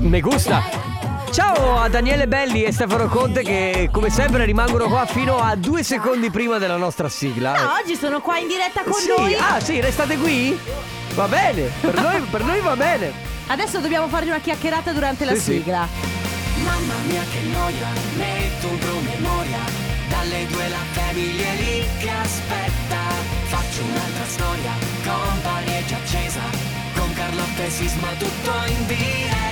Me gusta. Ciao a Daniele Belli e Stefano Conte che come sempre rimangono qua fino a due secondi prima della nostra sigla. No, oggi sono qua in diretta con sì, noi. ah sì, restate qui? Va bene, per noi, per noi va bene. Adesso dobbiamo farci una chiacchierata durante la Sì, sì. sigla. Mamma mia che noia, metto un promemoria Dalle due la famiglia è lì che aspetta Faccio un'altra storia, compagnia già accesa Con Carlotta e Sisma tutto in diretta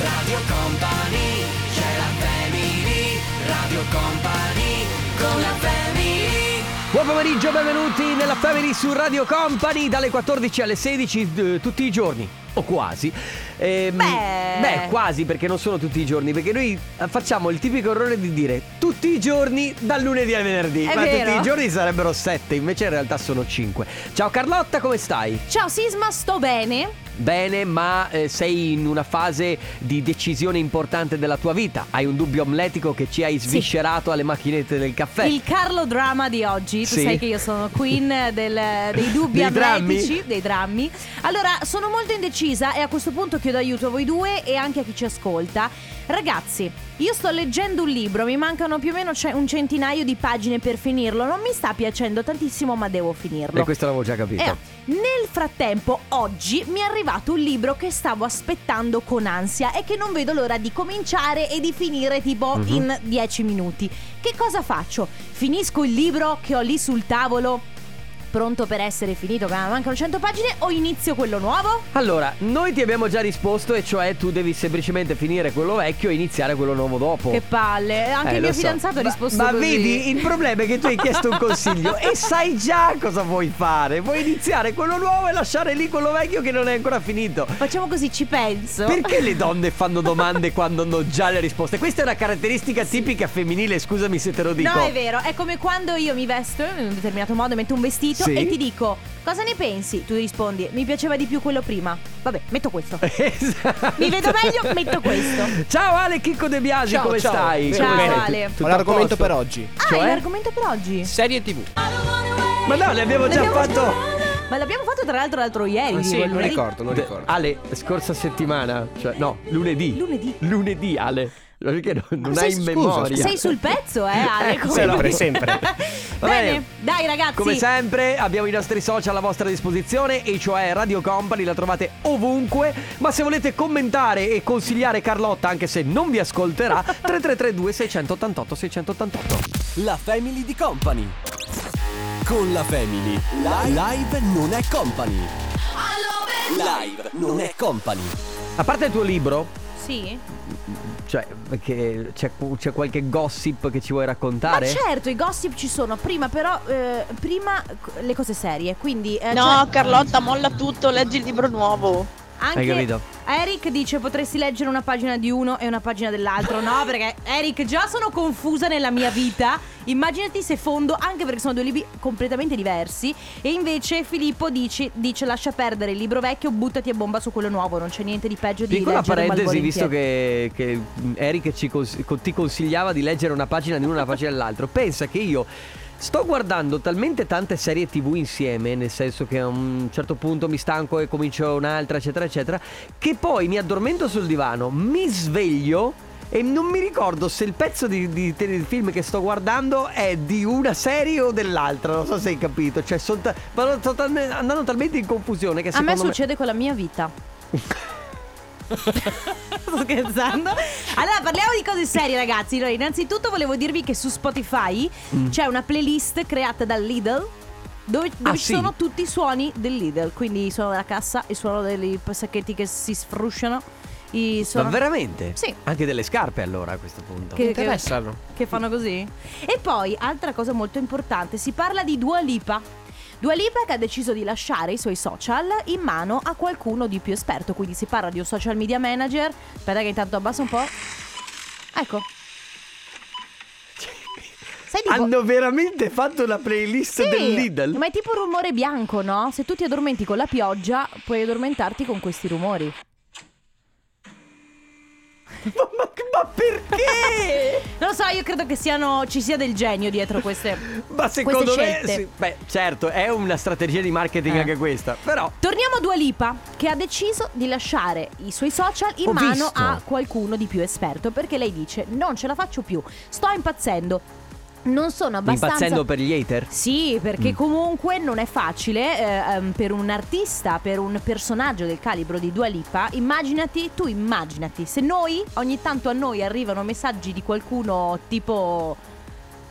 Radio Company, c'è la family Radio Company, con la family Buon pomeriggio, benvenuti nella Family su Radio Company dalle 14 alle 16 eh, tutti i giorni. O quasi. Ehm, Beh. beh, quasi perché non sono tutti i giorni, perché noi facciamo il tipico errore di dire tutti i giorni dal lunedì al venerdì. È ma vero. tutti i giorni sarebbero 7, invece in realtà sono 5. Ciao Carlotta, come stai? Ciao Sisma, sto bene. Bene, ma eh, sei in una fase di decisione importante della tua vita. Hai un dubbio amletico che ci hai sviscerato alle macchinette del caffè. Il Carlo Drama di oggi, tu Sì. sai che io sono queen del- dei dubbi Dei atletici, drammi? dei drammi. Allora, sono molto indecisa e a questo punto chiedo aiuto a voi due e anche a chi ci ascolta. Ragazzi, io sto leggendo un libro, mi mancano più o meno ce- un centinaio di pagine per finirlo. Non mi sta piacendo tantissimo, ma devo finirlo. E questo l'avevo già capito. Eh, nel frattempo, oggi mi è arrivato un libro che stavo aspettando con ansia e che non vedo l'ora di cominciare e di finire tipo Mhm. in 10 minuti. Che cosa faccio? Finisco il libro che ho lì sul tavolo, pronto per essere finito, che mancano 100 pagine, o inizio quello nuovo? Allora, noi ti abbiamo già risposto, e cioè tu devi semplicemente finire quello vecchio e iniziare quello nuovo dopo. Che palle, anche Eh, il mio so. fidanzato ha Ma- risposto Ma, così. vedi, il problema è che tu hai chiesto un consiglio e sai già cosa vuoi fare. Vuoi iniziare quello nuovo e lasciare lì quello vecchio che non è ancora finito. Facciamo così, ci penso. Perché le donne fanno domande quando hanno già le risposte? Questa è una caratteristica tipica femminile, scusami se te lo dico. No, è vero, è come quando io mi vesto in un determinato modo, metto un vestito Sì. e ti dico cosa ne pensi? Tu rispondi mi piaceva di più quello prima. Vabbè, metto questo. Esatto. Mi vedo meglio, metto questo. Ciao Ale Chicco De Biasi, Ciao, come ciao. stai? Ciao, Come? Ale. Ho l'argomento per oggi. Ah, Cioè? è l'argomento per oggi. Serie TV. Ma no, le abbiamo già L'abbiamo fatto. Ma l'abbiamo fatto tra l'altro l'altro ieri. sì, non ricordo, non ricordo. Ale, scorsa settimana, cioè no, lunedì. Lunedì. Lunedì, Ale. Perché non, non Sei hai in scusa, memoria. Sei sul pezzo, eh, Ale? Eh, come- sempre, sempre. Va Bene, bene. dai ragazzi. Come sempre abbiamo i nostri social a vostra disposizione e cioè Radio Company, la trovate ovunque, ma se volete commentare e consigliare Carlotta anche se non vi ascolterà 3332 688 688. La Family di Company. Con la Family. Live non è company. Live non è company. A parte il tuo libro, Sì. Cioè perché c'è, c'è qualche gossip che ci vuoi Ma raccontare? certo, i gossip ci sono, prima però eh, prima le cose serie, quindi eh, No, cioè, Carlotta, molla tutto, leggi il libro nuovo. anche Hai capito? Eric dice potresti leggere una pagina di uno e una pagina dell'altro. No, perché Eric già sono confusa nella mia vita. Immaginati se fondo, anche perché sono due libri completamente diversi. E invece Filippo dice, dice lascia perdere il libro vecchio, buttati a bomba su quello nuovo. Non c'è niente di peggio di Piccola leggere parentesi, visto che, che Eric cons- co- ti consigliava di leggere una pagina di uno e una pagina dell'altro, pensa che io sto guardando talmente tante serie tv insieme, nel senso che a un certo punto mi stanco e comincio un'altra, eccetera, eccetera, che poi mi addormento sul divano, mi sveglio. E non mi ricordo se il pezzo di, di telefilm che sto guardando è di una serie o dell'altra, non so se hai capito. Cioè, son ta- andando talmente in confusione che A me secondo succede con la mia vita. Sto scherzando. Allora, parliamo di cose serie, ragazzi. Allora, innanzitutto volevo dirvi che su Spotify Mm. c'è una playlist creata dal Lidl. Dove, dove Ah, ci sì? sono tutti i suoni del Lidl. Quindi il suono della cassa, il suono dei sacchetti che si sfrusciano. I Ma suono... veramente? Sì. Anche delle scarpe allora a questo punto. Che- che, Interessano. che fanno così. E poi, altra cosa molto importante, si parla di Dua Lipa. Dua Lipa che ha deciso di lasciare i suoi social in mano a qualcuno di più esperto, quindi si parla di un social media manager. Aspetta che intanto abbassa un po'. Ecco. Sai tipo... Hanno veramente fatto una playlist Sì, del Lidl? Ma è tipo un rumore bianco, no? Se tu ti addormenti con la pioggia, puoi addormentarti con questi rumori. Ma, ma- ma perché? Non lo so, io credo che siano, ci sia del genio dietro queste. ma secondo queste me, sì, beh, certo, è una strategia di marketing Eh. anche questa. Però, Torniamo a Dua Lipa, che ha deciso di lasciare i suoi social in Ho mano visto. a qualcuno di più esperto perché lei dice: Non ce la faccio più, sto impazzendo. Non sono abbastanza. impazzendo per gli hater. Sì, perché Mm. comunque non è facile eh, ehm, per un artista, per un personaggio del calibro di Dua Lipa. Immaginati, tu immaginati, se noi, ogni tanto a noi arrivano messaggi di qualcuno tipo...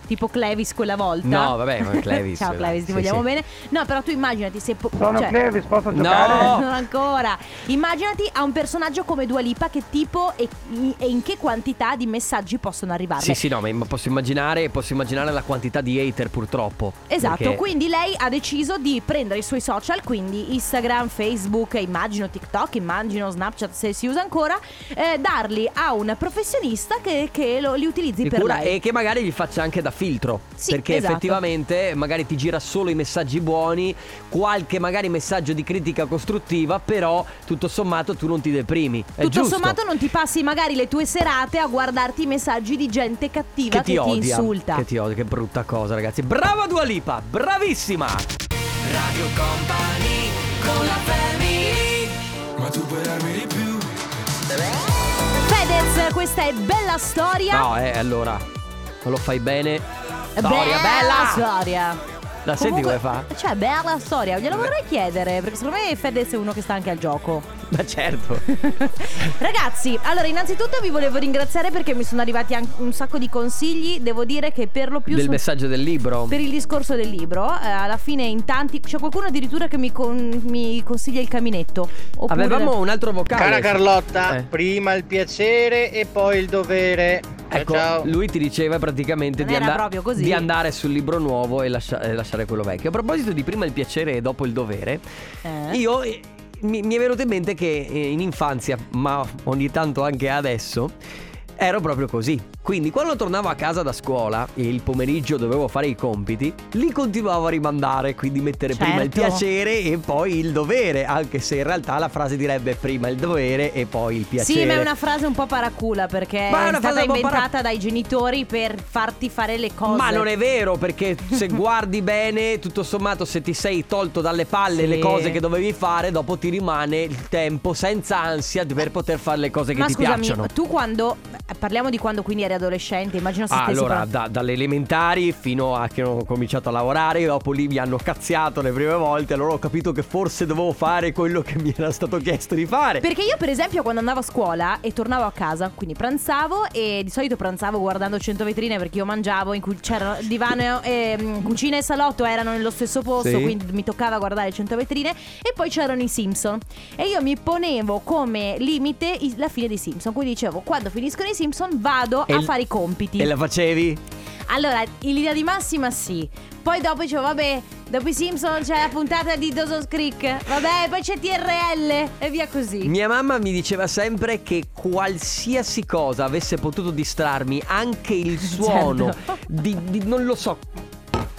Tipo Clevis quella volta. No, vabbè, ma Clevis, Ciao Clevis, ti sì, vogliamo sì. bene. No, però tu immaginati se... po- Sono cioè- Clevis, posso No. giocare? non ancora. Immaginati a un personaggio come Dua Lipa che tipo e, e in che quantità di messaggi possono arrivarle. Sì, sì, no, ma posso immaginare, posso immaginare la quantità di hater purtroppo. Esatto, Perché- quindi lei ha deciso di prendere i suoi social, quindi Instagram, Facebook, immagino TikTok, immagino Snapchat se si usa ancora, eh, darli a un professionista che, che lo- li utilizzi di per cura lei. e che magari gli faccia anche da filtro. Sì, perché esatto. effettivamente magari ti gira solo i messaggi buoni, qualche magari messaggio di critica costruttiva, però tutto sommato tu non ti deprimi. È Tutto giusto. sommato non ti passi magari le tue serate a guardarti i messaggi di gente cattiva che ti odia. insulta. Che ti odia, che brutta cosa, ragazzi. Brava Dua Lipa, bravissima! Radio Company con la family Ma tu puoi darmi di più Fedez, questa è bella storia. No, eh, allora. Non lo fai bene. Storia bella storia. La senti come fa? Cioè, bella storia. Glielo vorrei chiedere, perché secondo me Fedez è uno che sta anche al gioco. Ma certo. Ragazzi, allora innanzitutto vi volevo ringraziare perché mi sono arrivati anche un sacco di consigli. Devo dire che per lo più Del su- messaggio del libro. per il discorso del libro, eh, alla fine in tanti c'è qualcuno addirittura che mi, con- mi consiglia il caminetto. Oppure- Avevamo un altro vocale. Cara Carlotta, Eh. prima il piacere e poi il dovere. Ciao, Ecco, ciao. lui ti diceva praticamente di, era anda- proprio così. di andare sul libro nuovo e, lascia- e lasciare quello vecchio. A proposito di prima il piacere e dopo il dovere, Eh? io eh, mi, mi è venuto in mente che eh, in infanzia, ma ogni tanto anche adesso, ero proprio così. Quindi quando tornavo a casa da scuola e il pomeriggio dovevo fare i compiti, li continuavo a rimandare, quindi mettere prima il Certo. piacere e poi il dovere, anche se in realtà la frase direbbe prima il dovere e poi il piacere. Sì, ma è una frase un po' paracula perché Ma è è, stata inventata para- dai genitori per farti fare le cose. Ma non è vero, perché se guardi bene, tutto sommato, se ti sei tolto dalle palle Sì. le cose che dovevi fare, dopo ti rimane il tempo senza ansia per poter fare le cose che Ma ti scusami, piacciono. tu quando parliamo di quando quindi eri adolescente, immagino se Ah, allora, da- dalle elementari fino a che ho cominciato a lavorare, dopo lì mi hanno cazziato le prime volte, allora ho capito che forse dovevo fare quello che mi era stato chiesto di fare. Perché io per esempio quando andavo a scuola e tornavo a casa, quindi pranzavo e di solito pranzavo guardando 100 vetrine perché io mangiavo in cui c'era divano e mm, cucina e salotto erano nello stesso posto, Sì. quindi mi toccava guardare 100 vetrine e poi c'erano i Simpson e io mi ponevo come limite la fine dei Simpson, quindi dicevo quando finiscono i Simpson vado E a l- fare i compiti. E la facevi? Allora, in linea di massima sì. Poi dopo dicevo, vabbè, dopo i Simpson c'è la puntata di Dawson's Creek. Vabbè, poi c'è TRL e via così. Mia mamma mi diceva sempre che qualsiasi cosa avesse potuto distrarmi, anche il suono Certo. di, di- non lo so.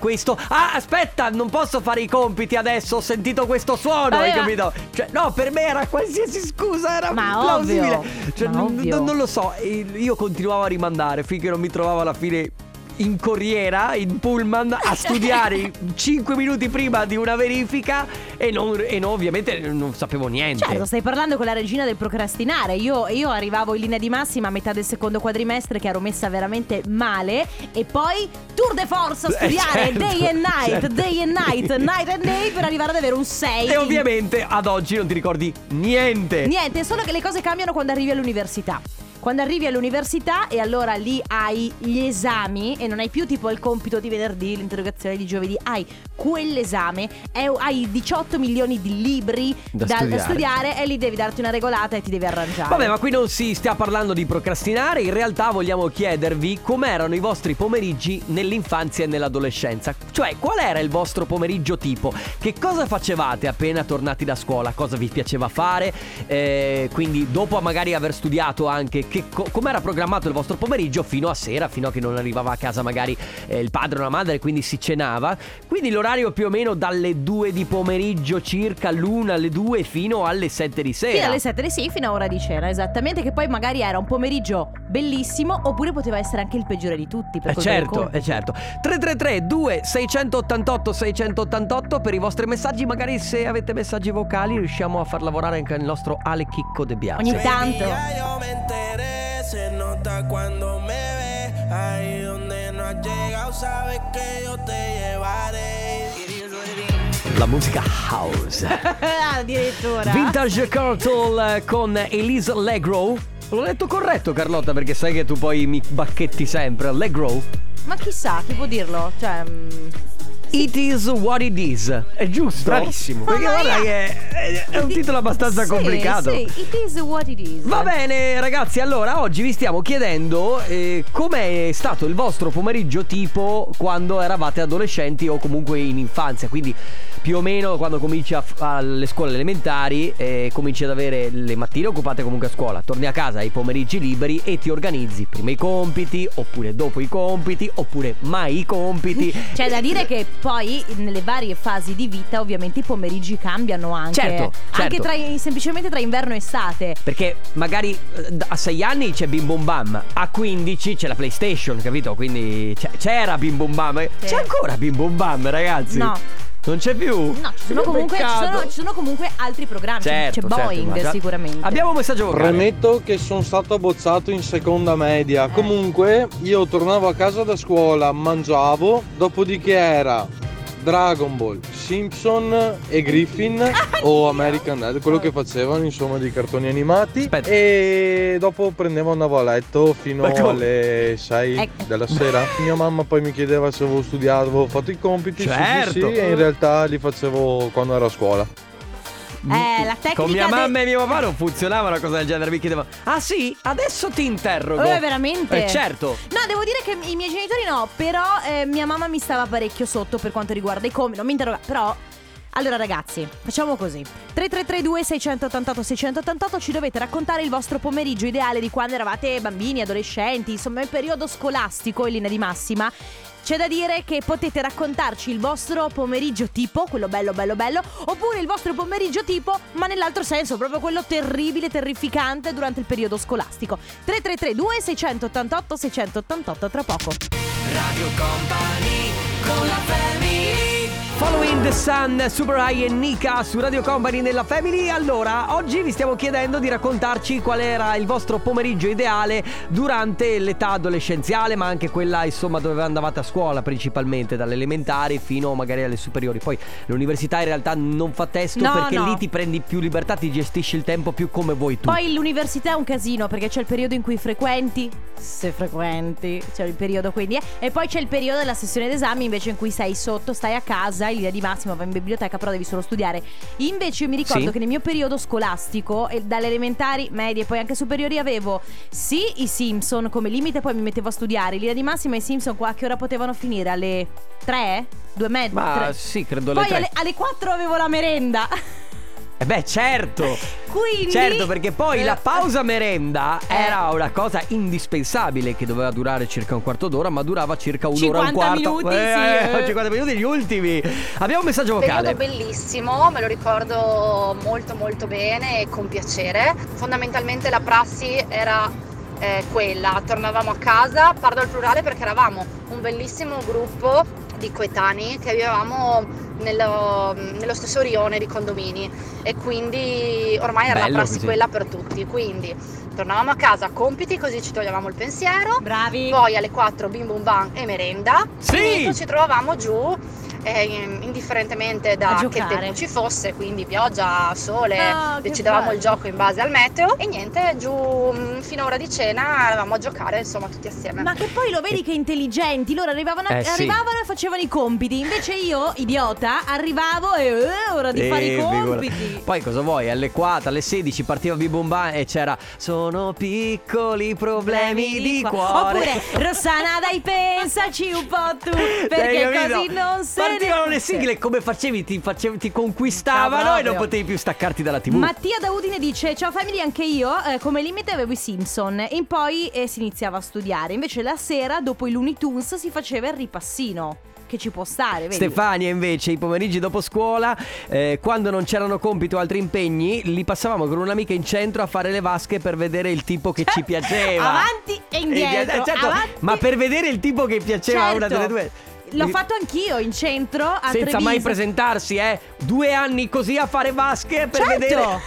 Questo. Ah, aspetta, non posso fare i compiti adesso. Ho sentito questo suono, hai Vabbè, ma- capito? Cioè, no, per me era qualsiasi scusa, era Ma plausibile. ovvio, Cioè, ma non, ovvio. non- lo so. Io continuavo a rimandare finché non mi trovavo alla fine. In corriera, in pullman, a studiare 5 minuti prima di una verifica e, non, e non- ovviamente non sapevo niente. Certo, stai parlando con la regina del procrastinare. Io, io arrivavo in linea di massima a metà del secondo quadrimestre che ero messa veramente male. E poi tour de force a Eh, studiare certo, day and night, certo. day and night, night and day per arrivare ad avere un 6. E ovviamente ad oggi non ti ricordi niente. Niente, solo che le cose cambiano quando arrivi all'università. Quando arrivi all'università e allora lì hai gli esami e non hai più tipo il compito di venerdì, l'interrogazione di giovedì, hai quell'esame, hai 18 milioni di libri Da da, studiare. studiare e lì devi darti una regolata e ti devi arrangiare. Vabbè, ma qui non si stia parlando di procrastinare, in realtà vogliamo chiedervi com'erano i vostri pomeriggi nell'infanzia e nell'adolescenza. Cioè, qual era il vostro pomeriggio tipo? Che cosa facevate appena tornati da scuola? Cosa vi piaceva fare? Eh, quindi dopo magari aver studiato anche che co- com'era programmato il vostro pomeriggio fino a sera, fino a che non arrivava a casa magari eh, il padre o la madre, quindi si cenava. Quindi l'orario più o meno dalle 2 di pomeriggio circa all'una, alle 2 fino alle 7 di sera. Fino alle 7 di sì, fino a ora di cena, esattamente. Che poi magari era un pomeriggio bellissimo, oppure poteva essere anche il peggiore di tutti. Per Eh certo, eh certo. 333 2688 688 per i vostri messaggi, magari se avete messaggi vocali riusciamo a far lavorare anche il nostro Ale Chicco De Biase. Ogni tanto. Nota cuando me ve. Ahí donde no has llegado, sabes que yo te llevaré. La musica house. Addirittura. Vintage Cartel con Elise Allegro. L'ho detto corretto Carlotta perché sai che tu poi mi bacchetti sempre. Allegro. Ma chissà, chi può dirlo? Cioè. It is what it is. È giusto? Bravissimo. Perché guarda che è- è un titolo abbastanza sì, complicato. Sì, it is what it is. Va bene ragazzi, allora oggi vi stiamo chiedendo eh, com'è stato il vostro pomeriggio tipo quando eravate adolescenti o comunque in infanzia, quindi più o meno quando cominci a f- alle scuole elementari e cominci ad avere le mattine occupate comunque a scuola, torni a casa ai pomeriggi liberi e ti organizzi prima i compiti oppure dopo i compiti oppure mai i compiti. C'è da dire che poi nelle varie fasi di vita ovviamente i pomeriggi cambiano anche. Certo, Anche certo. tra, semplicemente tra inverno e estate. Perché magari eh, a 6 anni c'è Bim Bum Bam, a 15 c'è la PlayStation, capito? Quindi c'era Bim Bum Bam. Sì. C'è ancora Bim Bum Bam, ragazzi? No. Non c'è più? No, ci sono, comunque, ci, sono, ci sono comunque altri programmi. C'è- Certo, C'è certo, Boeing ma sicuramente. Abbiamo un messaggio vocale. Premetto che sono stato abbozzato in seconda media. Comunque io tornavo a casa da scuola, mangiavo, dopodiché era Dragon Ball, Simpson e Griffin o American Dad, quello che facevano insomma di cartoni animati Aspetta. e dopo prendevo andavo a letto fino alle 6 Ecco. della sera. Mia mamma poi mi chiedeva se avevo studiato, avevo fatto i compiti, sì, sì, Certo. sì, e in realtà li facevo quando ero a scuola. Eh, la tecnica Con mia de- mamma e mio papà non funzionava una cosa del genere. Mi chiedevano, ah sì, adesso ti interrogo. Eh, veramente? Eh, certo. No, devo dire che i miei genitori no, però eh, mia mamma mi stava parecchio sotto per quanto riguarda i come, non mi interroga, però allora ragazzi, facciamo così. 3332 688 688 ci dovete raccontare il vostro pomeriggio ideale di quando eravate bambini, adolescenti, insomma il periodo scolastico in linea di massima. C'è da dire che potete raccontarci il vostro pomeriggio tipo, quello bello bello bello, oppure il vostro pomeriggio tipo, ma nell'altro senso, proprio quello terribile, terrificante durante il periodo scolastico. 3332 688 688 tra poco. Radio Company con la family Following the Sun, Super High e Nika su Radio Company nella Family. Allora, oggi vi stiamo chiedendo di raccontarci qual era il vostro pomeriggio ideale durante l'età adolescenziale, ma anche quella, insomma, dove andavate a scuola principalmente, dalle elementari fino magari alle superiori. Poi l'università in realtà non fa testo No, perché no. lì ti prendi più libertà, ti gestisci il tempo più come vuoi tu. Poi l'università è un casino perché c'è il periodo in cui frequenti, se frequenti, c'è il periodo quindi, eh, e poi c'è il periodo della sessione d'esami invece in cui sei sotto, stai a casa, in linea di massima vai in biblioteca però devi solo studiare. Invece io mi ricordo Sì. che nel mio periodo scolastico, dalle elementari, medie e poi anche superiori avevo sì i Simpson come limite, poi mi mettevo a studiare, in linea di massima i Simpson qua che ora potevano finire? Alle 3? Due e mezza? Ma tre? sì, credo le Poi tre. alle, alle 4 avevo la merenda. Eh beh, certo. Quindi Certo, perché poi Eh, la pausa merenda Eh. era una cosa indispensabile che doveva durare circa un quarto d'ora, ma durava circa un'ora e un 50 quarto. minuti, Eh, sì, eh. 50 minuti gli ultimi. Abbiamo un messaggio vocale. Periodo bellissimo, me lo ricordo molto molto bene e con piacere. Fondamentalmente la prassi era eh, quella, tornavamo a casa, parlo al plurale perché eravamo un bellissimo gruppo di coetanei che vivevamo nello, nello stesso rione di condomini e quindi ormai era Bello la prassi così. quella per tutti. Quindi tornavamo a casa, compiti, così ci toglievamo il pensiero. Bravi. Poi alle 4 bim bum bam e merenda. Sì! Finito ci trovavamo giù eh, in- indifferentemente da che tempo ci fosse, quindi pioggia, sole, che decidevamo il gioco in base al meteo e niente, giù mm, fino a ora di cena eravamo a giocare insomma tutti assieme. Ma che poi lo vedi che intelligenti, loro arrivavano, Eh, sì. arrivavano e facevano i compiti, invece io, idiota, arrivavo e eh, ora di fare i Eh, figura. compiti. Poi cosa vuoi? Alle 4, alle 16 partiva Bibomba e c'era Sono piccoli problemi di cuore. Oppure Rossana dai pensaci un po' tu Perché così non se Partivano ne le sigle come facevi? Ti, facevi, ti conquistavano Ciao, e non potevi più staccarti dalla tv. Mattia da Udine dice Ciao famiglia anche io eh, Come limite avevo i Simpson E poi eh, si iniziava a studiare Invece la sera dopo i Looney Tunes Si faceva il ripassino Che ci può stare vedi? Stefania invece i pomeriggi dopo scuola eh, quando non c'erano compiti o altri impegni li passavamo con un'amica in centro a fare le vasche per vedere il tipo che ci piaceva Avanti e indietro, Eh, certo, avanti- ma per vedere il tipo che piaceva a una Certo. delle due L'ho fatto anch'io in centro a senza Treviso. mai presentarsi eh due anni così a fare vasche per Certo. vedere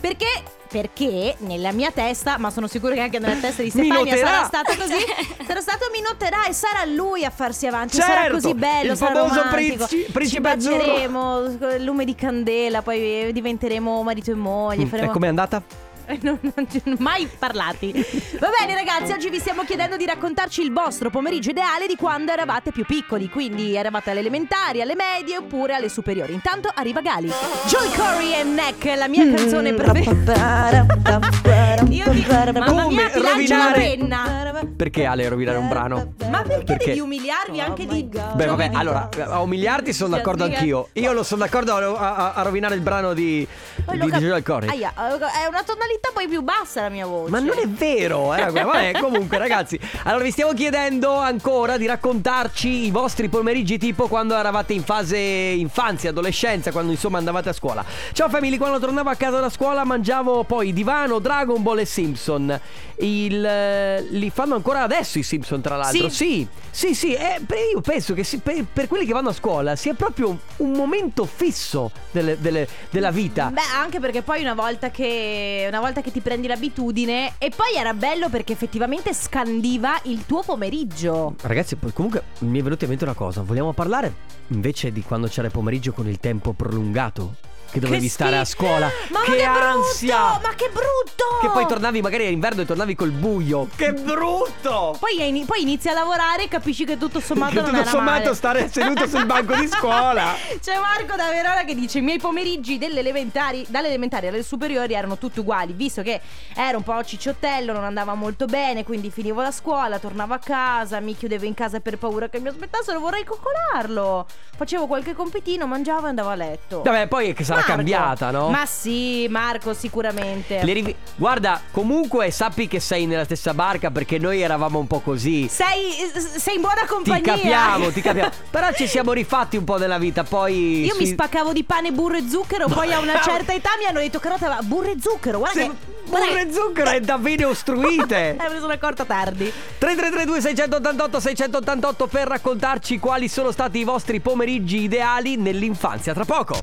Perché perché nella mia testa, ma sono sicura che anche nella testa di Stefania Mi noterà. sarà stato così, sarà stato mi noterà e sarà lui a farsi avanti, sarà Certo, così bello, il sarà famoso romantico. princi- principe Ci azzurro. lume di candela, poi diventeremo marito e moglie, e faremo com'è andata? Non, non mai parlati. Va bene, ragazzi, oggi vi stiamo chiedendo di raccontarci il vostro pomeriggio ideale di quando eravate più piccoli. Quindi eravate alle elementari, alle medie oppure alle superiori. Intanto arriva Gali. Joy Corey e Neck, la mia canzone preferita. Io ti, mamma Come mia, ti lancio la penna. Perché Ale rovinare un brano? Ma perché, Perché? devi umiliarvi anche di. Beh, vabbè, allora, a umiliarti sono d'accordo anch'io. Io non sono d'accordo a, a- a rovinare il brano di, di, lo di Joel Corey. Aia, è una tonalità poi più bassa la mia voce. Ma non è vero, eh? Vabbè, comunque, ragazzi. Allora, vi stiamo chiedendo ancora di raccontarci i vostri pomeriggi, tipo quando eravate in fase infanzia, adolescenza, quando insomma andavate a scuola. Ciao, famiglia, quando tornavo a casa da scuola mangiavo poi divano, Dragon Ball e Simpson. Il, eh, li fanno ancora adesso i Simpson, tra l'altro. Sì, sì, sì. eh, per- io penso che si- per, per quelli che vanno a scuola sia proprio un momento fisso delle- delle- della vita. Beh, anche perché poi una volta che una volta che ti prendi l'abitudine e poi era bello perché effettivamente scandiva il tuo pomeriggio. Ragazzi, comunque mi è venuta in mente una cosa. Vogliamo parlare invece di quando c'era il pomeriggio con il tempo prolungato? Che dovevi Che stare a scuola. Ma che, che brutto! ansia! Ma che brutto! Che poi tornavi magari all'inverno e tornavi col buio. Che brutto! Poi, ini- poi inizi a lavorare e capisci che tutto sommato Che non tutto sommato male. stare seduto sul banco di scuola. C'è Marco da Verona che dice: I miei pomeriggi delle elementari, dalle elementari alle superiori erano tutti uguali, visto che ero un po' cicciottello, non andava molto bene, quindi finivo la scuola, tornavo a casa, mi chiudevo in casa per paura che mi aspettassero, vorrei coccolarlo. Facevo qualche compitino, mangiavo e andavo a letto. Vabbè, poi è che sarà Marco. cambiata, no? Ma sì, Marco, sicuramente. Rivi- Guarda, comunque sappi che sei nella stessa barca perché noi eravamo un po' così. Sei, sei in buona Ti compagnia. capiamo, ti capiamo. Però ci siamo rifatti un po' della vita. Poi. Io mi si- spaccavo di pane, burro e zucchero, poi a una certa età mi hanno detto Carota, burro e zucchero, guarda Se- che... Burro e zucchero è da bene ostruite. Eh, me ne sono accorta tardi. 3332 688 688 per raccontarci quali sono stati i vostri pomeriggi ideali nell'infanzia. Tra poco.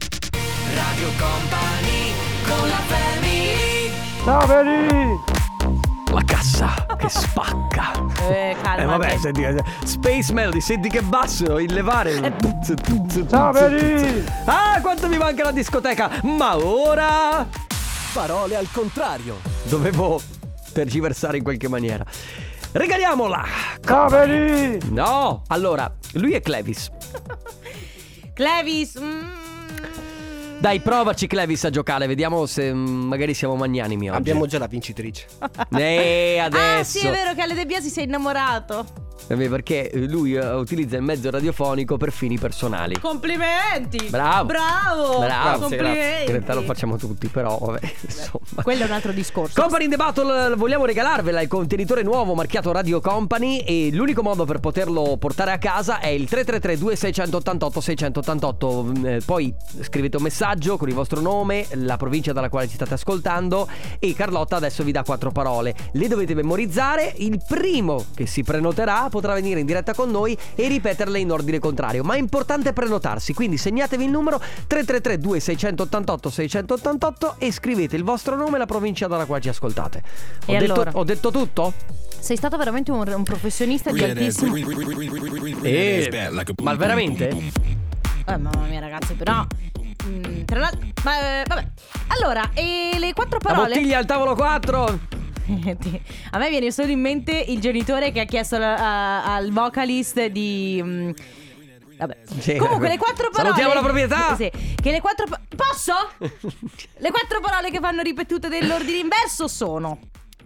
Radio Company con la family Ciao Feli! La cassa che spacca. Eh, calma. Eh vabbè, senti, eh, Space Melody, senti che basso, il levare. Ciao Feli! Ah, quanto mi manca la discoteca. Ma ora Parole al contrario. dovevo tergiversare in qualche maniera. Regaliamola. Ciao Feli! No, allora, lui è Clevis. Clevis. mm, Dai, provaci Clevis a giocare, vediamo se mm, magari siamo magnanimi oggi. Abbiamo già la vincitrice. Eh, adesso. Ah, sì, è vero che alle De Biasi sei innamorato. Perché lui eh, utilizza il mezzo radiofonico per fini personali. Complimenti. Bravo. Bravo. Bravo, Complimenti. In realtà lo facciamo tutti, però vabbè, insomma. Quello è un altro discorso. Company in the Battle vogliamo regalarvela il contenitore nuovo marchiato Radio Company e l'unico modo per poterlo portare a casa è il 333 2688 688 Eh, poi scrivete un messaggio con il vostro nome, la provincia dalla quale ci state ascoltando e Carlotta adesso vi dà quattro parole. Le dovete memorizzare, il primo che si prenoterà potrà venire in diretta con noi e ripeterle in ordine contrario, ma è importante prenotarsi, quindi segnatevi il numero 333 2688 688 e scrivete il vostro nome e la provincia dalla quale ci ascoltate. Ho, E detto, allora? ho detto tutto? Sei stato veramente un, un professionista di altissimo. Eh, ma veramente? Eh, mamma mia, ragazzi, però. mm, tra l'altro. ma, eh, vabbè. Allora, e le quattro La parole. bottiglia al tavolo 4. A me viene solo in mente il genitore che ha chiesto la- a- al vocalist di. mm, Vabbè. Sì. Comunque, le quattro parole. Salutiamo la proprietà. Sì. Che le quattro. pa- Posso? le quattro parole che vanno ripetute dell'ordine inverso sono: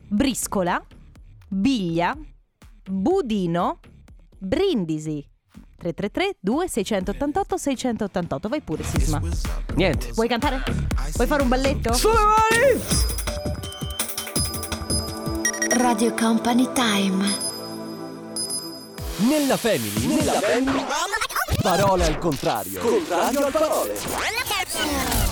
briscola, biglia, budino, brindisi. 333 2688 688 Vai pure Sisma Niente. Vuoi cantare? Vuoi fare un balletto? Sulle mani! Radio Company Time. Nella family, nella family. Parole al contrario. Contrario al parole.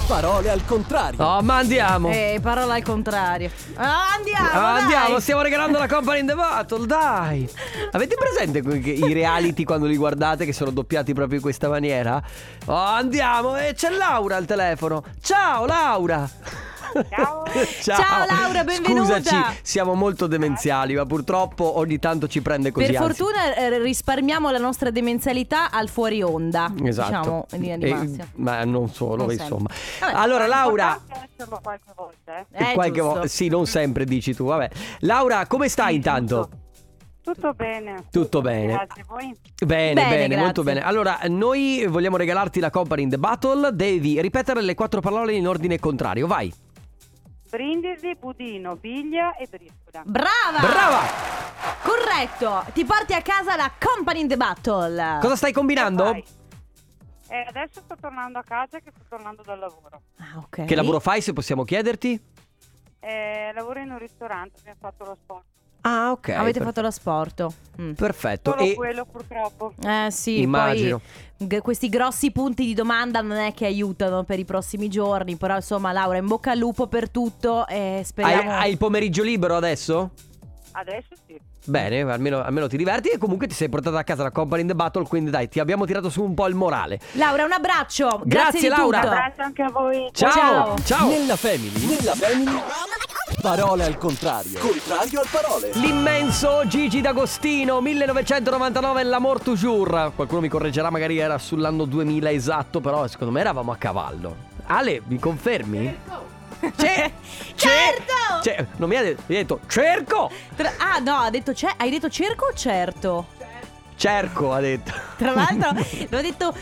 Parole al contrario. Oh, ma andiamo. Eh, parola al contrario. Ah, andiamo. Ah, andiamo, dai. stiamo regalando la Company in the Battle, dai. Avete presente i reality quando li guardate che sono doppiati proprio in questa maniera? Oh, andiamo, e c'è Laura al telefono. Ciao Laura. Ciao. Ciao. Ciao, Laura, benvenuta. Scusaci, siamo molto demenziali, ma purtroppo ogni tanto ci prende così. Per anzi. fortuna eh, risparmiamo la nostra demenzialità al fuori onda. Esatto. Diciamo in linea di E- massima. ma non solo, Non insomma. Vabbè. Allora, Laura. esserlo qualche volta, eh. Eh, qualche volta, sì, non sempre dici tu, vabbè. Laura, come stai intanto? Tutto bene. Tutto bene. Grazie, voi? Bene, Bene, bene, grazie. molto bene. Allora, noi vogliamo regalarti la Company in the Battle. Devi ripetere le quattro parole in ordine contrario. Vai. Brindisi, budino, biglia e briscola. Brava! Brava! Corretto! Ti porti a casa la Company in the Battle. Cosa stai combinando? Vai. Eh, adesso sto tornando a casa che sto tornando dal lavoro. Ah, ok. Che lavoro fai, se possiamo chiederti? Eh, lavoro in un ristorante, abbiamo fatto lo sport. Ah, ok. Avete per- fatto l'asporto. Mm. Perfetto. Solo E quello purtroppo. Eh sì, Immagino. poi g- questi grossi punti di domanda non è che aiutano per i prossimi giorni, però insomma Laura in bocca al lupo per tutto e hai, speriamo... hai il pomeriggio libero adesso? Adesso sì. Bene, almeno, almeno ti diverti e comunque ti sei portata a casa la Company in the Battle, quindi dai, ti abbiamo tirato su un po' il morale. Laura, un abbraccio! Grazie, di Laura. tutto. Abbraccio anche a voi. Ciao! Ciao. Ciao! Nella family, nella family. Parole al contrario. Contrario al parole. L'immenso Gigi D'Agostino 1999 L'Amour Toujours Qualcuno mi correggerà magari era sull'anno 2000 esatto Però secondo me eravamo a cavallo Ale mi confermi? C'è, Certo! c'è, non mi ha detto, mi ha detto cerco Tra- ah no, ha detto c'è, hai detto cerco o certo? Cerco ha detto Tra l'altro l'ho detto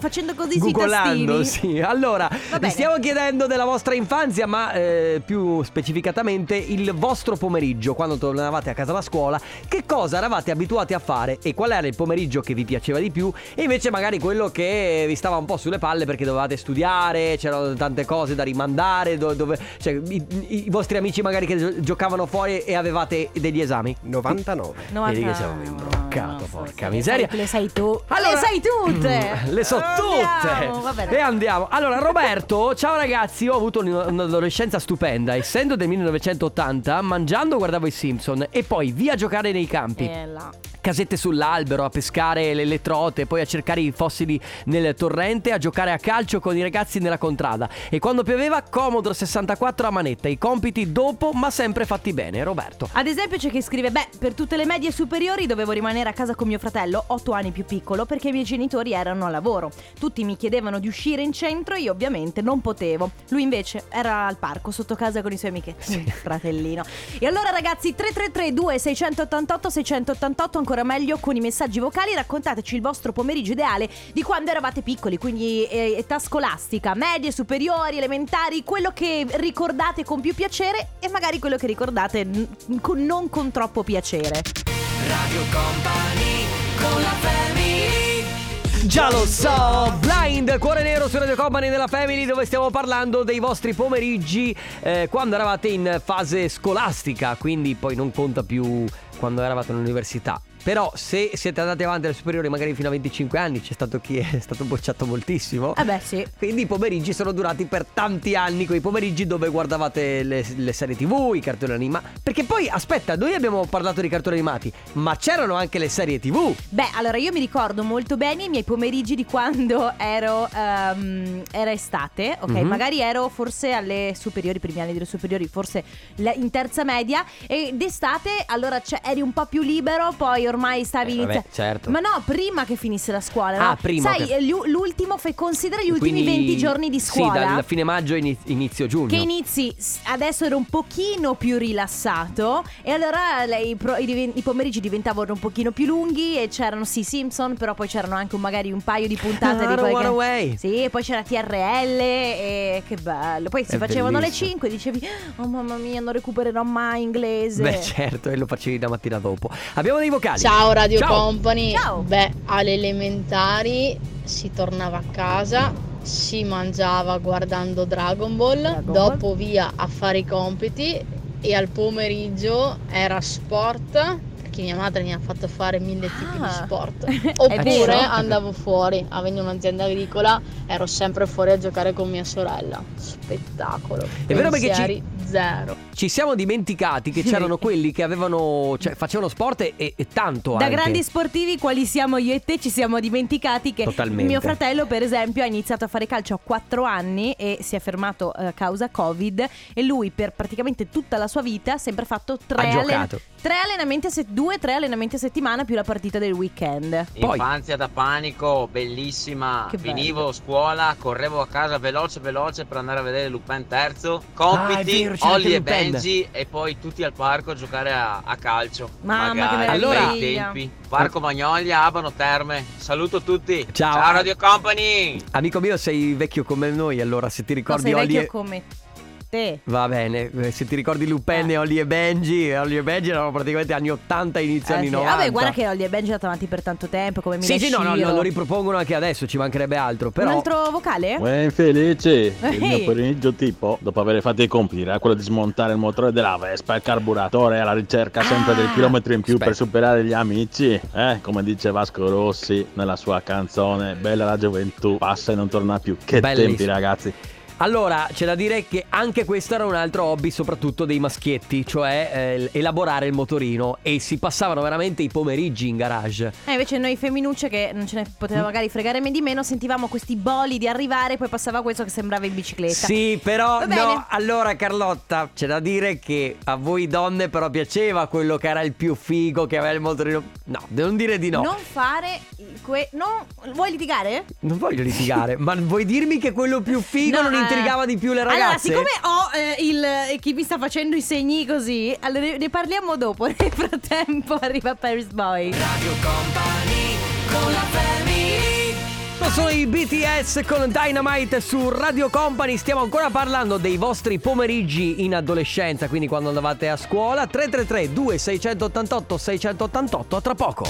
facendo così Googolando, sì. Allora, vi stiamo chiedendo della vostra infanzia, ma eh, più specificatamente il vostro pomeriggio, quando tornavate a casa da scuola, che cosa eravate abituati a fare e qual era il pomeriggio che vi piaceva di più e invece magari quello che vi stava un po' sulle palle perché dovevate studiare, c'erano tante cose da rimandare, do- dove, cioè, i, i vostri amici magari che gio- giocavano fuori e avevate degli esami. 99. No, Vedi che siamo no, imbroccato, no, porca le miseria. Le sai tu. Allora- le sai tutte. Mm, Le so Andiamo, tutte. bene. E andiamo. Allora, Roberto, ciao ragazzi. Ho avuto un- un'adolescenza stupenda. Essendo del 1980, mangiando guardavo i Simpson e poi via a giocare nei campi. Eh, là. Casette sull'albero, a pescare le, le trote, poi a cercare i fossili nel torrente, a giocare a calcio con i ragazzi nella contrada. E quando pioveva, Commodore 64 a manetta. I compiti dopo, ma sempre fatti bene. Roberto. Ad esempio c'è chi scrive Beh, per tutte le medie superiori dovevo rimanere a casa con mio fratello, 8 anni più piccolo, perché i miei genitori erano a lavoro. Tutti mi chiedevano di uscire in centro e io ovviamente non potevo. Lui invece era al parco, sotto casa con i suoi amichetti. Fratellino. E allora ragazzi, 333 2688 688 ancora meglio con i messaggi vocali, raccontateci il vostro pomeriggio ideale di quando eravate piccoli, quindi eh, età scolastica, medie, superiori, elementari, quello che ricordate con più piacere e magari quello che ricordate n- con- non con troppo piacere. Radio Company con la family Già lo so, Blind, Cuore Nero su Radio Company della Family dove stiamo parlando dei vostri pomeriggi eh, quando eravate in fase scolastica, quindi poi non conta più quando eravate all'università. Però se siete andati avanti alle superiori magari fino a 25 anni c'è stato chi è stato bocciato moltissimo. Eh beh sì. Quindi i pomeriggi sono durati per tanti anni, quei pomeriggi dove guardavate le, le serie tv, i cartoni animati. Perché poi, aspetta, noi abbiamo parlato di cartoni animati, ma c'erano anche le serie tv. Beh, allora io mi ricordo molto bene i miei pomeriggi di quando ero ehm, era estate, ok? Mhm. Magari ero forse alle superiori, primi anni delle superiori, forse in terza media ed d'estate allora c'è- eri un po' più libero, poi ormai stavi Eh, vabbè, iniziando. certo. Ma no, prima che finisse la scuola. no? Ah, prima, Sai, gli- l'ultimo, fai considera gli ultimi Quindi- 20 giorni di Sì, scuola. dal fine maggio ini- inizio giugno. Che inizi, adesso ero un pochino più rilassato e allora le- i, pro- i diven- i pomeriggi diventavano un pochino più lunghi e c'erano sì Simpson, però poi c'erano anche un- magari un paio di puntate I di don't quelle wanna che- away. Sì, e poi c'era TRL e che bello. Poi si È facevano bellissimo. alle 5 e dicevi "Oh mamma mia, non recupererò mai inglese". Beh, certo, e lo facevi la mattina dopo. Abbiamo dei vocali. Ciao Radio Ciao. Company. Ciao. Beh, alle elementari si tornava a casa, si mangiava guardando Dragon Ball, Dragon Ball. dopo via a fare i compiti e al pomeriggio era sport. Perché mia madre mi ha fatto fare mille tipi di Ah. sport. Oppure andavo fuori, avendo un'azienda agricola, ero sempre fuori a giocare con mia sorella. Spettacolo. È vero perché ci- zero. Ci siamo dimenticati che c'erano quelli che avevano, cioè facevano sport e, e tanto Da anche. grandi sportivi quali siamo io e te ci siamo dimenticati che Totalmente. mio fratello per esempio ha iniziato a fare calcio a 4 anni e si è fermato eh, a causa Covid e lui per praticamente tutta la sua vita ha sempre fatto tre, Ha giocato. tre allenamenti a se- due tre allenamenti a settimana più la partita del weekend. Poi- Infanzia da panico, bellissima. Che bello. Finivo scuola, correvo a casa veloce veloce per andare a vedere Lupin terzo. Ah, Compiti, vero, c'era Olli e. Benji e poi tutti al parco a giocare a, a calcio. Mamma, che Magari, meraviglia. bei tempi. Parco Magnolia, Abano Terme. Saluto tutti. Ciao. Ciao Radio Company. Amico mio, sei vecchio come noi, allora se ti No, ricordi sei Olly vecchio e... come te. Va bene, eh, se ti ricordi Lupin e Olly e Benji, Olly e Benji erano praticamente anni 80, inizio Eh, anni sì. 90. Vabbè, guarda che Olli e Benji è andato avanti per tanto tempo come Sì, Mila sì, no, no, lo, ripropongono anche adesso, ci mancherebbe altro, però... Un altro vocale? Uè, infelice, il Ehi. mio pomeriggio tipo, dopo aver fatto i compiti, era quello di smontare il motore della Vespa, il carburatore, alla ricerca sempre Ah. del chilometro in più Aspetta. per superare gli amici. Eh, come dice Vasco Rossi nella sua canzone, bella la gioventù, passa e non torna più. Che Bellissimo. tempi ragazzi. Allora, c'è da dire che anche questo era un altro hobby, soprattutto dei maschietti, cioè eh, elaborare il motorino e si passavano veramente i pomeriggi in garage. Eh, invece noi femminucce che non ce ne poteva magari fregare di meno, sentivamo questi boli di arrivare, poi passava questo che sembrava in bicicletta. Sì, però no, allora Carlotta, c'è da dire che a voi donne però piaceva quello che era il più figo, che aveva il motorino. No, non dire di no. Non fare que- no, vuoi litigare? Non voglio litigare, ma vuoi dirmi che quello più figo No, non eh. Intrigava di più le ragazze? Allora, siccome ho eh, il eh, chi mi sta facendo i segni così, allora ne- ne parliamo dopo. Nel frattempo arriva Paris Boy. Radio Company con la family Sono i BTS con Dynamite su Radio Company. Stiamo ancora parlando dei vostri pomeriggi in adolescenza, quindi quando andavate a scuola. 333 2688 688 a tra poco.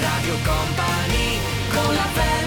Radio Company con la family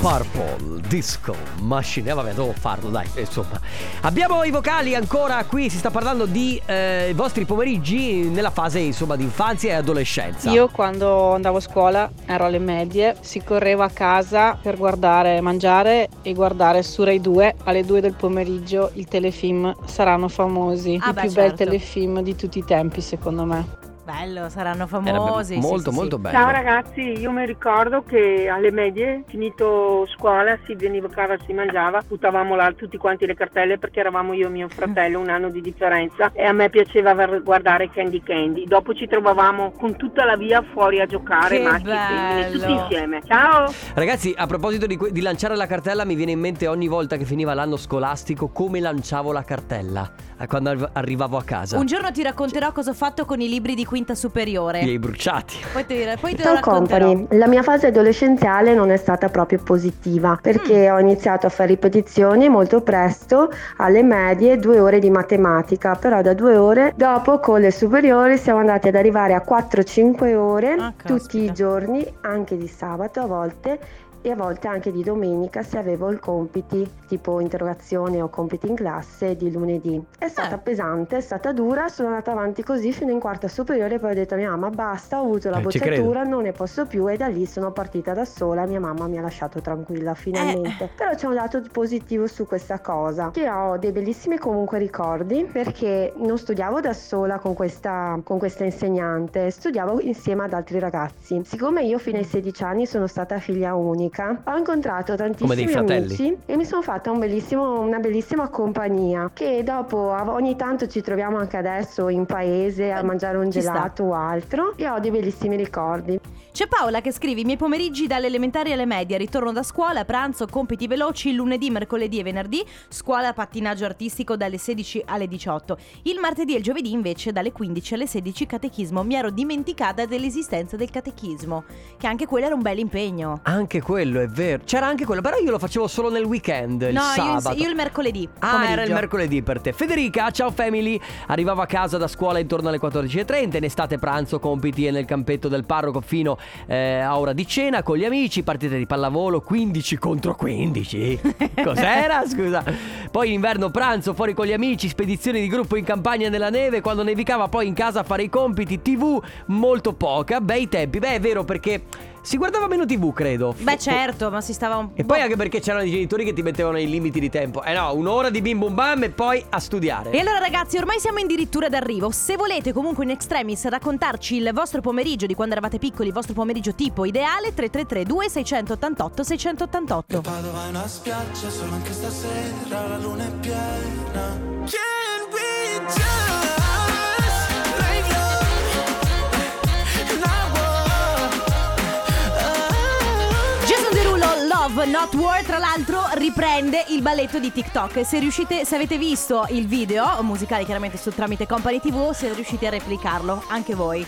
Purple Disco Machine. Eh, vabbè, devo farlo, dai. Insomma, abbiamo i vocali ancora qui. Si sta parlando di eh, vostri pomeriggi nella fase insomma di infanzia e adolescenza. Io quando andavo a scuola ero alle medie, si correva a casa per guardare, mangiare e guardare su Rai 2 alle 2 del pomeriggio il telefilm Saranno famosi, Ah, il beh, più bel certo. telefilm di tutti i tempi secondo me. Bello, saranno famosi. sì, molto, sì, molto sì. bello. Ciao ragazzi, io mi ricordo che alle medie, finito scuola, si veniva a casa, si mangiava, buttavamo là tutti quanti le cartelle perché eravamo io e mio fratello, un anno di differenza e a me piaceva guardare Candy Candy. Dopo ci trovavamo con tutta la via fuori a giocare, Che maschi e femmine, tutti insieme. Ciao! Ragazzi, a proposito di, que- di lanciare la cartella, mi viene in mente ogni volta che finiva l'anno scolastico come lanciavo la cartella quando arri- arrivavo a casa. Un giorno ti racconterò cosa ho fatto con i libri di quinta superiore. Li hai bruciati. Poi te, poi te lo Ciao racconterò. Company, la mia fase adolescenziale non è stata proprio positiva perché Mm. ho iniziato a fare ripetizioni molto presto, alle medie, due ore di matematica, però da due ore dopo con le superiori siamo andati ad arrivare a 4-5 ore Ah, tutti i giorni, anche di sabato a volte e a volte anche di domenica se avevo il compiti tipo interrogazione o compiti in classe di lunedì. È stata Eh. pesante, è stata dura, sono andata avanti così fino in quarta superiore poi ho detto a mia mamma basta, ho avuto la Eh, bocciatura, non ne posso più e da lì sono partita da sola, mia mamma mi ha lasciato tranquilla finalmente. Eh. Però c'è un dato positivo su questa cosa, che ho dei bellissimi comunque ricordi perché non studiavo da sola con questa, con questa insegnante, studiavo insieme ad altri ragazzi. Siccome io fino ai 16 anni sono stata figlia unica, amica. Ho incontrato tantissimi amici e mi sono fatta un bellissimo- una bellissima compagnia che dopo ogni tanto ci troviamo anche adesso in paese a mangiare un Ci sta. gelato o altro e ho dei bellissimi ricordi. C'è Paola che scrive: I miei pomeriggi dalle elementari alle medie, ritorno da scuola, pranzo, compiti veloci, lunedì, mercoledì e venerdì, scuola pattinaggio artistico dalle 16 alle 18. Il martedì e il giovedì invece dalle 15 alle 16 catechismo. Mi ero dimenticata dell'esistenza del catechismo, che anche quello era un bel impegno. Anche quello è vero. C'era anche quello, però io lo facevo solo nel weekend, il no, io, sabato. io il mercoledì. Ah, pomeriggio. era il mercoledì per te. Federica, ciao family. Arrivavo a casa da scuola intorno alle 14.30. In estate pranzo, compiti e nel campetto del parroco fino eh, a ora di cena con gli amici. Partite di pallavolo 15 contro 15. Cos'era? Scusa. Poi in inverno pranzo fuori con gli amici, spedizioni di gruppo in campagna nella neve. Quando nevicava poi in casa a fare i compiti. TV molto poca. Bei tempi. Beh, è vero perché si guardava meno TV, credo. Beh, certo, ma si stava un E poi anche perché c'erano i genitori che ti mettevano i limiti di tempo. Eh no, un'ora di bim bum bam e poi a studiare. E allora ragazzi, ormai siamo addirittura d'arrivo. Se volete comunque in extremis raccontarci il vostro pomeriggio di quando eravate piccoli, il vostro pomeriggio tipo ideale, 333 2688 688. Padova è una spiaggia solo anche stasera la luna è piena Can we Love Not War, tra l'altro riprende il balletto di TikTok. Se riuscite, se avete visto il video musicale chiaramente su tramite Company TV, se riuscite a replicarlo, anche voi.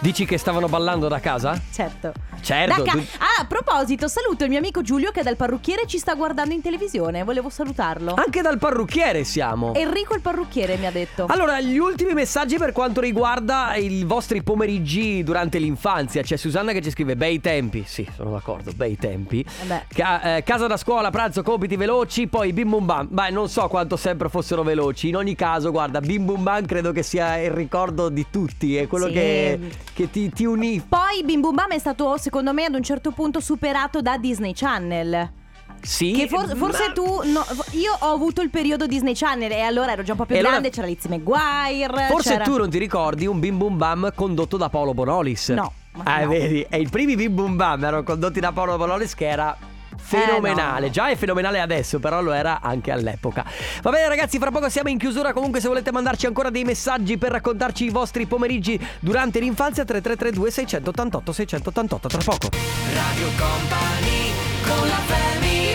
Dici che stavano ballando da casa? Certo. Certo. Da ca- tu- ah, a proposito, saluto il mio amico Giulio che è dal parrucchiere ci sta guardando in televisione. Volevo salutarlo. Anche dal parrucchiere siamo. Enrico il parrucchiere mi ha detto. Allora, gli ultimi messaggi per quanto riguarda i vostri pomeriggi durante l'infanzia. C'è Susanna che ci scrive: Bei tempi. Sì, sono d'accordo, bei tempi. Vabbè. Ca- eh, casa da scuola, pranzo, compiti veloci. Poi bim bum bam. Beh, non so quanto sempre fossero veloci. In ogni caso, guarda, bim bum bam credo che sia il ricordo di tutti. È quello Sì. che, che ti, ti unì. Poi Bim Bum Bam è stato, secondo me, ad un certo punto superato da Disney Channel. Sì. Che for- forse ma- tu. no, io ho avuto il periodo Disney Channel e allora ero già un po' più E allora- grande. C'era Lizzie McGuire. Forse c'era- tu non ti ricordi un bim bum bam condotto da Paolo Bonolis. No, ma Ah, no. vedi, e i primi bim bum bam erano condotti da Paolo Bonolis che era fenomenale. Eh, no. Già è fenomenale adesso, però lo era anche all'epoca. Va bene ragazzi, fra poco siamo in chiusura. Comunque se volete mandarci ancora dei messaggi per raccontarci i vostri pomeriggi durante l'infanzia 3332 688 688 tra poco. Radio Company con la family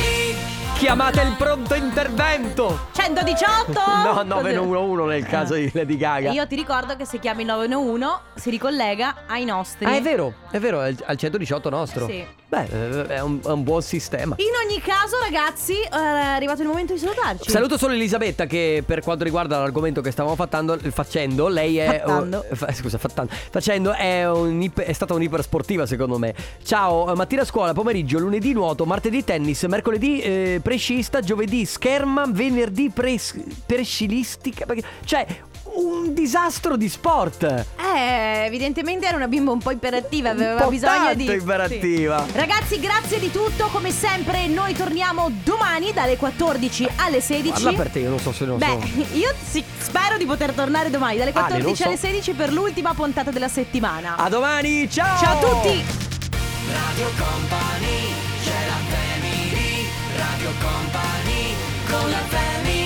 Chiamate il pronto intervento. 118 No, 911 nel caso di Lady Gaga. Io ti ricordo che se chiami il 911 si ricollega ai nostri. Ah, è vero, è vero, è al 118 nostro. Sì. Beh, eh, è un, è un buon sistema. In ogni caso, ragazzi, eh, è arrivato il momento di salutarci. Saluto solo Elisabetta che per quanto riguarda l'argomento che stavamo fattando, facendo, lei è... Fattando. eh, fa- scusa, fattando. Facendo è, un è stata un'ipersportiva secondo me. Ciao, eh, mattina scuola, pomeriggio, lunedì nuoto, martedì tennis, mercoledì eh, prescista, giovedì scherma, venerdì pres- prescilistica. perché- Cioè, un disastro di sport. Eh, evidentemente era una bimba un po' iperattiva, aveva po' bisogno tanto di iperattiva. Sì. Ragazzi, grazie di tutto, come sempre noi torniamo domani dalle 14 alle 16. Parla per te, io non so se non Beh, so. io sì, spero di poter tornare domani dalle Ale, 14 non so. alle 16 per l'ultima puntata della settimana. A domani, ciao! Ciao a tutti! Radio Company c'è la family Radio Company con la family